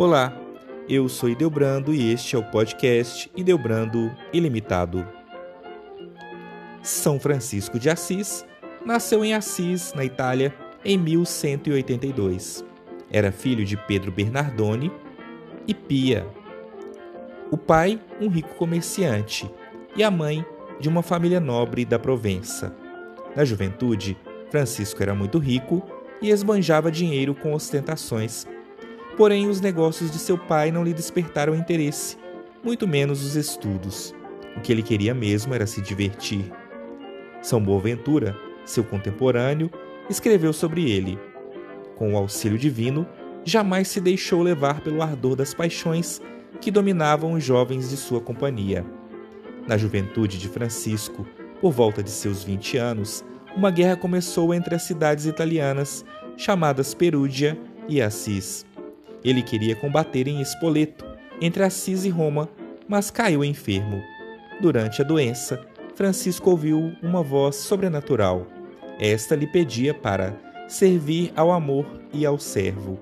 Olá, eu sou Ideobrando e este é o podcast Ideobrando Ilimitado. São Francisco de Assis nasceu em Assis, na Itália, em 1182. Era filho de Pedro Bernardone e Pia. O pai, um rico comerciante, e a mãe, de uma família nobre da Provença. Na juventude, Francisco era muito rico e esbanjava dinheiro com ostentações. Porém, os negócios de seu pai não lhe despertaram interesse, muito menos os estudos. O que ele queria mesmo era se divertir. São Boaventura, seu contemporâneo, escreveu sobre ele. Com o auxílio divino, jamais se deixou levar pelo ardor das paixões que dominavam os jovens de sua companhia. Na juventude de Francisco, por volta de seus 20 anos, uma guerra começou entre as cidades italianas chamadas Perúdia e Assis. Ele queria combater em Espoleto, entre Assis e Roma, mas caiu enfermo. Durante a doença, Francisco ouviu uma voz sobrenatural. Esta lhe pedia para servir ao amor e ao servo.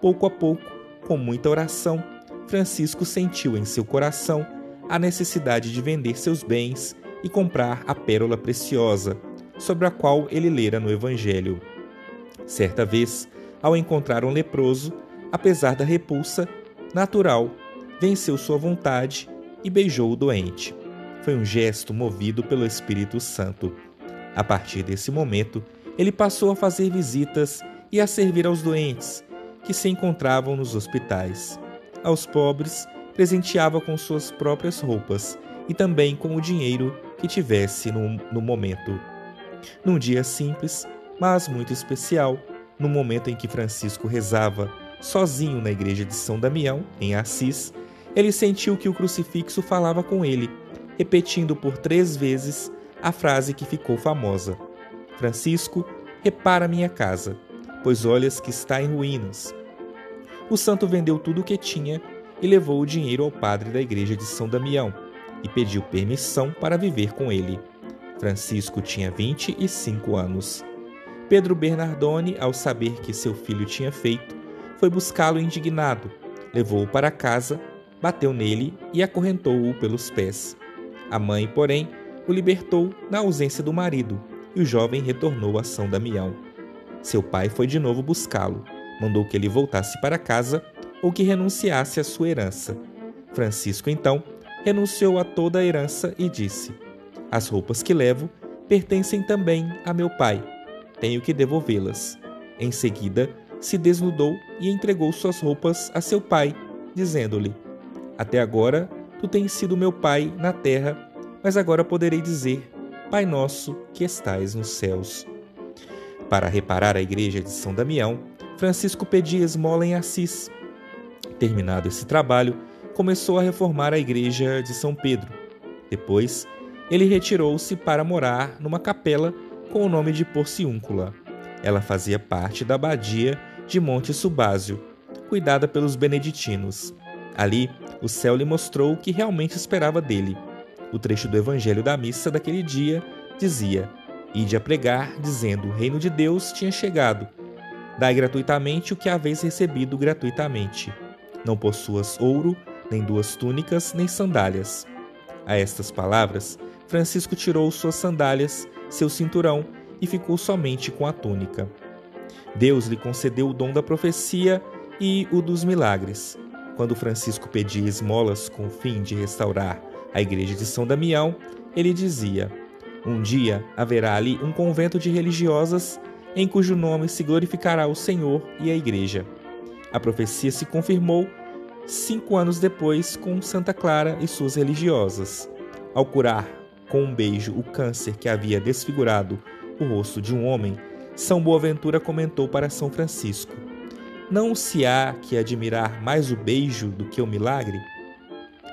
Pouco a pouco, com muita oração, Francisco sentiu em seu coração a necessidade de vender seus bens e comprar a pérola preciosa, sobre a qual ele lera no Evangelho. Certa vez, ao encontrar um leproso, apesar da repulsa natural, venceu sua vontade e beijou o doente. Foi um gesto movido pelo Espírito Santo. A partir desse momento, ele passou a fazer visitas e a servir aos doentes que se encontravam nos hospitais. Aos pobres, presenteava com suas próprias roupas e também com o dinheiro que tivesse no, no momento. Num dia simples, mas muito especial, no momento em que Francisco rezava sozinho na igreja de São Damião, em Assis, ele sentiu que o crucifixo falava com ele, repetindo por três vezes a frase que ficou famosa: Francisco, repara minha casa, pois olhas que está em ruínas. O santo vendeu tudo o que tinha e levou o dinheiro ao padre da igreja de São Damião e pediu permissão para viver com ele. Francisco tinha 25 anos. Pedro Bernardone, ao saber que seu filho tinha feito, foi buscá-lo indignado, levou-o para casa, bateu nele e acorrentou-o pelos pés. A mãe, porém, o libertou na ausência do marido e o jovem retornou a São Damião. Seu pai foi de novo buscá-lo, mandou que ele voltasse para casa ou que renunciasse à sua herança. Francisco, então, renunciou a toda a herança e disse: As roupas que levo pertencem também a meu pai. Tenho que devolvê-las. Em seguida, se desnudou e entregou suas roupas a seu pai, dizendo-lhe: Até agora tu tens sido meu pai na terra, mas agora poderei dizer: Pai nosso que estais nos céus. Para reparar a igreja de São Damião, Francisco pedia esmola em Assis. Terminado esse trabalho, começou a reformar a igreja de São Pedro. Depois, ele retirou-se para morar numa capela com o nome de Porciúncula. Ela fazia parte da abadia de Monte Subásio, cuidada pelos beneditinos. Ali, o céu lhe mostrou o que realmente esperava dele. O trecho do evangelho da missa daquele dia dizia: Ide a pregar, dizendo: O reino de Deus tinha chegado. Dai gratuitamente o que haveis recebido gratuitamente. Não possuas ouro, nem duas túnicas, nem sandálias. A estas palavras, Francisco tirou suas sandálias, seu cinturão e ficou somente com a túnica. Deus lhe concedeu o dom da profecia e o dos milagres. Quando Francisco pedia esmolas com o fim de restaurar a igreja de São Damião, ele dizia: Um dia haverá ali um convento de religiosas em cujo nome se glorificará o Senhor e a igreja. A profecia se confirmou cinco anos depois com Santa Clara e suas religiosas. Ao curar com um beijo o câncer que havia desfigurado o rosto de um homem, São Boaventura comentou para São Francisco: Não se há que admirar mais o beijo do que o milagre?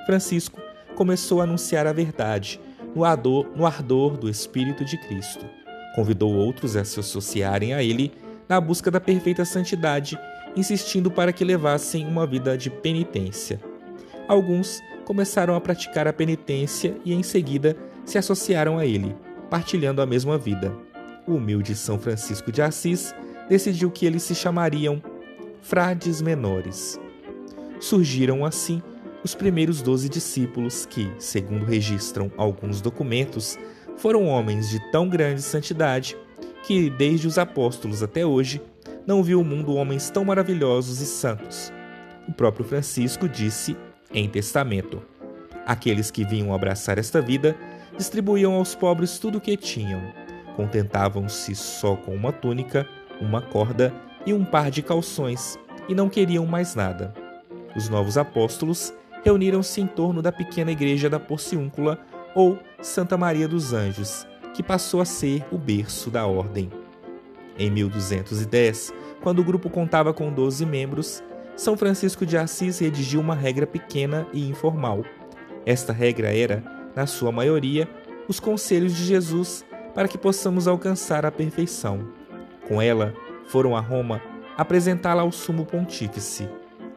Francisco começou a anunciar a verdade no ardor, no ardor do Espírito de Cristo. Convidou outros a se associarem a ele na busca da perfeita santidade insistindo para que levassem uma vida de penitência. Alguns começaram a praticar a penitência e em seguida se associaram a ele, partilhando a mesma vida. O humilde São Francisco de Assis decidiu que eles se chamariam frades menores. Surgiram assim os primeiros doze discípulos que, segundo registram alguns documentos, foram homens de tão grande santidade que, desde os apóstolos até hoje, não viu o mundo homens tão maravilhosos e santos. O próprio Francisco disse em testamento: Aqueles que vinham abraçar esta vida distribuíam aos pobres tudo o que tinham. Contentavam-se só com uma túnica, uma corda e um par de calções, e não queriam mais nada. Os novos apóstolos reuniram-se em torno da pequena igreja da Porciúncula ou Santa Maria dos Anjos, que passou a ser o berço da ordem. Em 1210, quando o grupo contava com 12 membros, São Francisco de Assis redigiu uma regra pequena e informal. Esta regra era, na sua maioria, os conselhos de Jesus para que possamos alcançar a perfeição. Com ela, foram a Roma apresentá-la ao sumo pontífice.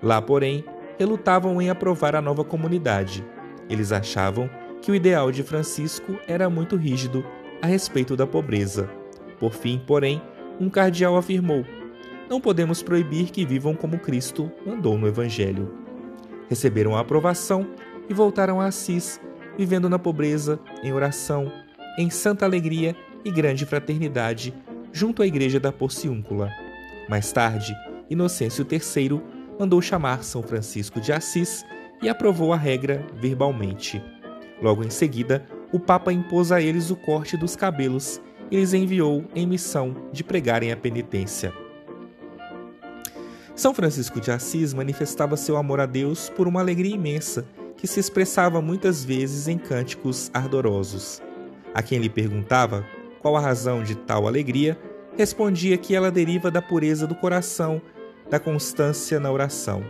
Lá, porém, relutavam em aprovar a nova comunidade. Eles achavam que o ideal de Francisco era muito rígido a respeito da pobreza. Por fim, porém, um cardeal afirmou: Não podemos proibir que vivam como Cristo mandou no Evangelho. Receberam a aprovação e voltaram a Assis, vivendo na pobreza, em oração, em santa alegria e grande fraternidade, junto à igreja da Porciúncula. Mais tarde, Inocêncio III mandou chamar São Francisco de Assis e aprovou a regra verbalmente. Logo em seguida, o Papa impôs a eles o corte dos cabelos e lhes enviou em missão de pregarem a penitência. São Francisco de Assis manifestava seu amor a Deus por uma alegria imensa que se expressava muitas vezes em cânticos ardorosos. A quem lhe perguntava qual a razão de tal alegria, respondia que ela deriva da pureza do coração da constância na oração.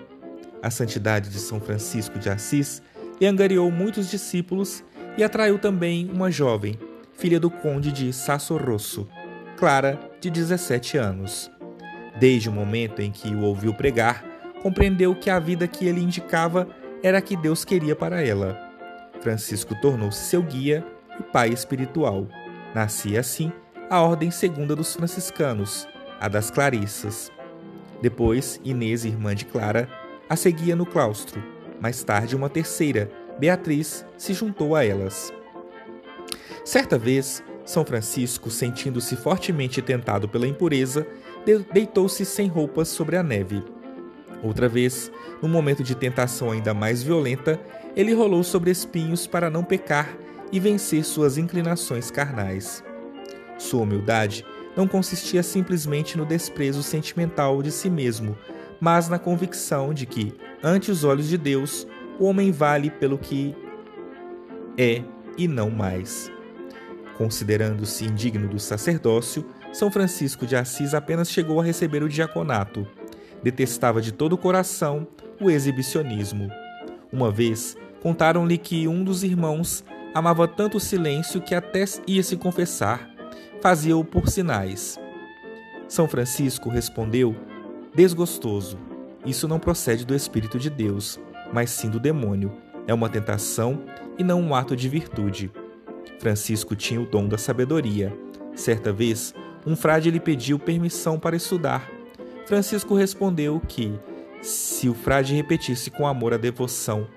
A santidade de São Francisco de Assis lhe angariou muitos discípulos e atraiu também uma jovem, filha do conde de Sasso Rosso, Clara, de 17 anos. Desde o momento em que o ouviu pregar, compreendeu que a vida que ele indicava era a que Deus queria para ela. Francisco tornou-se seu guia e pai espiritual. Nascia assim a Ordem Segunda dos Franciscanos, a das Clarissas. Depois, Inês, irmã de Clara, a seguia no claustro. Mais tarde, uma terceira, Beatriz, se juntou a elas. Certa vez, São Francisco, sentindo-se fortemente tentado pela impureza, deitou-se sem roupas sobre a neve. Outra vez, num momento de tentação ainda mais violenta, ele rolou sobre espinhos para não pecar e vencer suas inclinações carnais. Sua humildade não consistia simplesmente no desprezo sentimental de si mesmo, mas na convicção de que, ante os olhos de Deus, o homem vale pelo que é e não mais. Considerando-se indigno do sacerdócio, São Francisco de Assis apenas chegou a receber o diaconato. Detestava de todo o coração o exibicionismo. Uma vez, contaram-lhe que um dos irmãos amava tanto o silêncio que até ia se confessar fazia-o por sinais. São Francisco respondeu, desgostoso: Isso não procede do Espírito de Deus, mas sim do demônio. É uma tentação e não um ato de virtude. Francisco tinha o dom da sabedoria. Certa vez, um frade lhe pediu permissão para estudar. Francisco respondeu que, se o frade repetisse com amor a devoção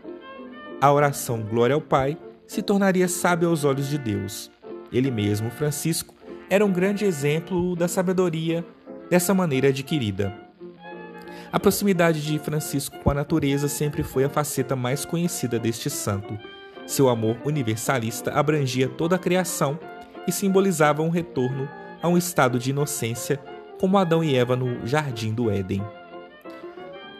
a oração Glória ao Pai, se tornaria sábio aos olhos de Deus. Ele mesmo, Francisco, era um grande exemplo da sabedoria dessa maneira adquirida. A proximidade de Francisco com a natureza sempre foi a faceta mais conhecida deste santo. Seu amor universalista abrangia toda a criação e simbolizava um retorno a um estado de inocência, como Adão e Eva no jardim do Éden.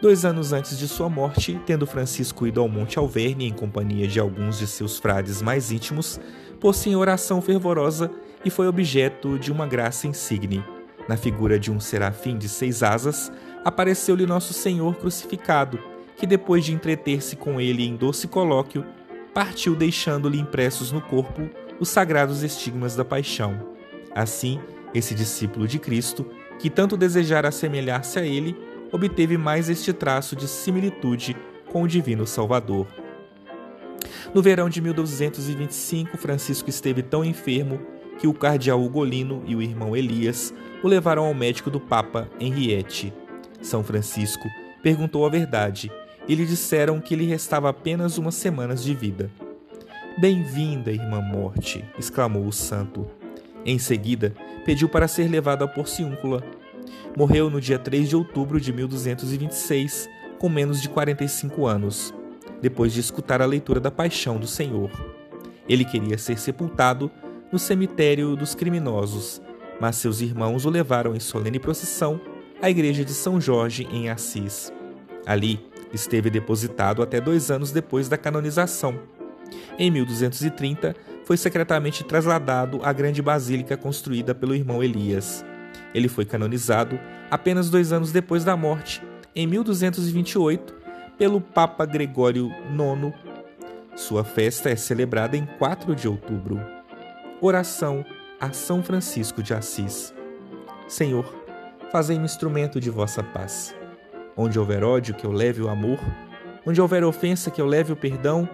Dois anos antes de sua morte, tendo Francisco ido ao Monte Alverne em companhia de alguns de seus frades mais íntimos, pôs-se em oração fervorosa e foi objeto de uma graça insigne. Na figura de um serafim de seis asas, apareceu-lhe Nosso Senhor crucificado, que depois de entreter-se com ele em doce colóquio, partiu deixando-lhe impressos no corpo os sagrados estigmas da paixão. Assim, esse discípulo de Cristo, que tanto desejara assemelhar-se a ele, obteve mais este traço de similitude com o divino Salvador. No verão de 1225, Francisco esteve tão enfermo que o cardeal Ugolino e o irmão Elias o levaram ao médico do Papa Henriette. São Francisco perguntou a verdade e lhe disseram que lhe restava apenas umas semanas de vida. Bem-vinda, irmã Morte! exclamou o santo. Em seguida, pediu para ser levado à Porciúncula. Morreu no dia 3 de outubro de 1226, com menos de 45 anos, depois de escutar a leitura da Paixão do Senhor. Ele queria ser sepultado no cemitério dos criminosos, mas seus irmãos o levaram em solene procissão à igreja de São Jorge, em Assis. Ali, esteve depositado até dois anos depois da canonização. Em 1230, foi secretamente trasladado à grande basílica construída pelo irmão Elias. Ele foi canonizado apenas dois anos depois da morte, em 1228, pelo Papa Gregório IX. Sua festa é celebrada em 4 de outubro. Oração a São Francisco de Assis. Senhor, fazei-me instrumento de vossa paz. Onde houver ódio, que eu leve o amor. Onde houver ofensa, que eu leve o perdão.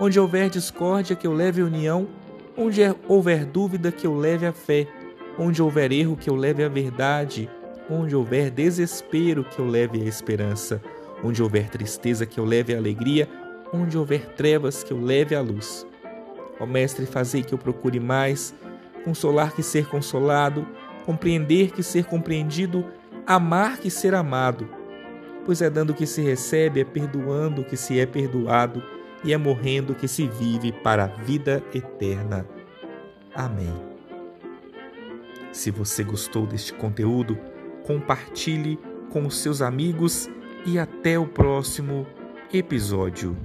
Onde houver discórdia, que eu leve a união. Onde houver dúvida, que eu leve a fé. Onde houver erro, que eu leve a verdade. Onde houver desespero, que eu leve a esperança. Onde houver tristeza, que eu leve a alegria. Onde houver trevas, que eu leve a luz. Ó Mestre, fazei que eu procure mais consolar que ser consolado, compreender que ser compreendido, amar que ser amado. Pois é dando que se recebe, é perdoando que se é perdoado, e é morrendo que se vive para a vida eterna. Amém. Se você gostou deste conteúdo, compartilhe com os seus amigos e até o próximo episódio.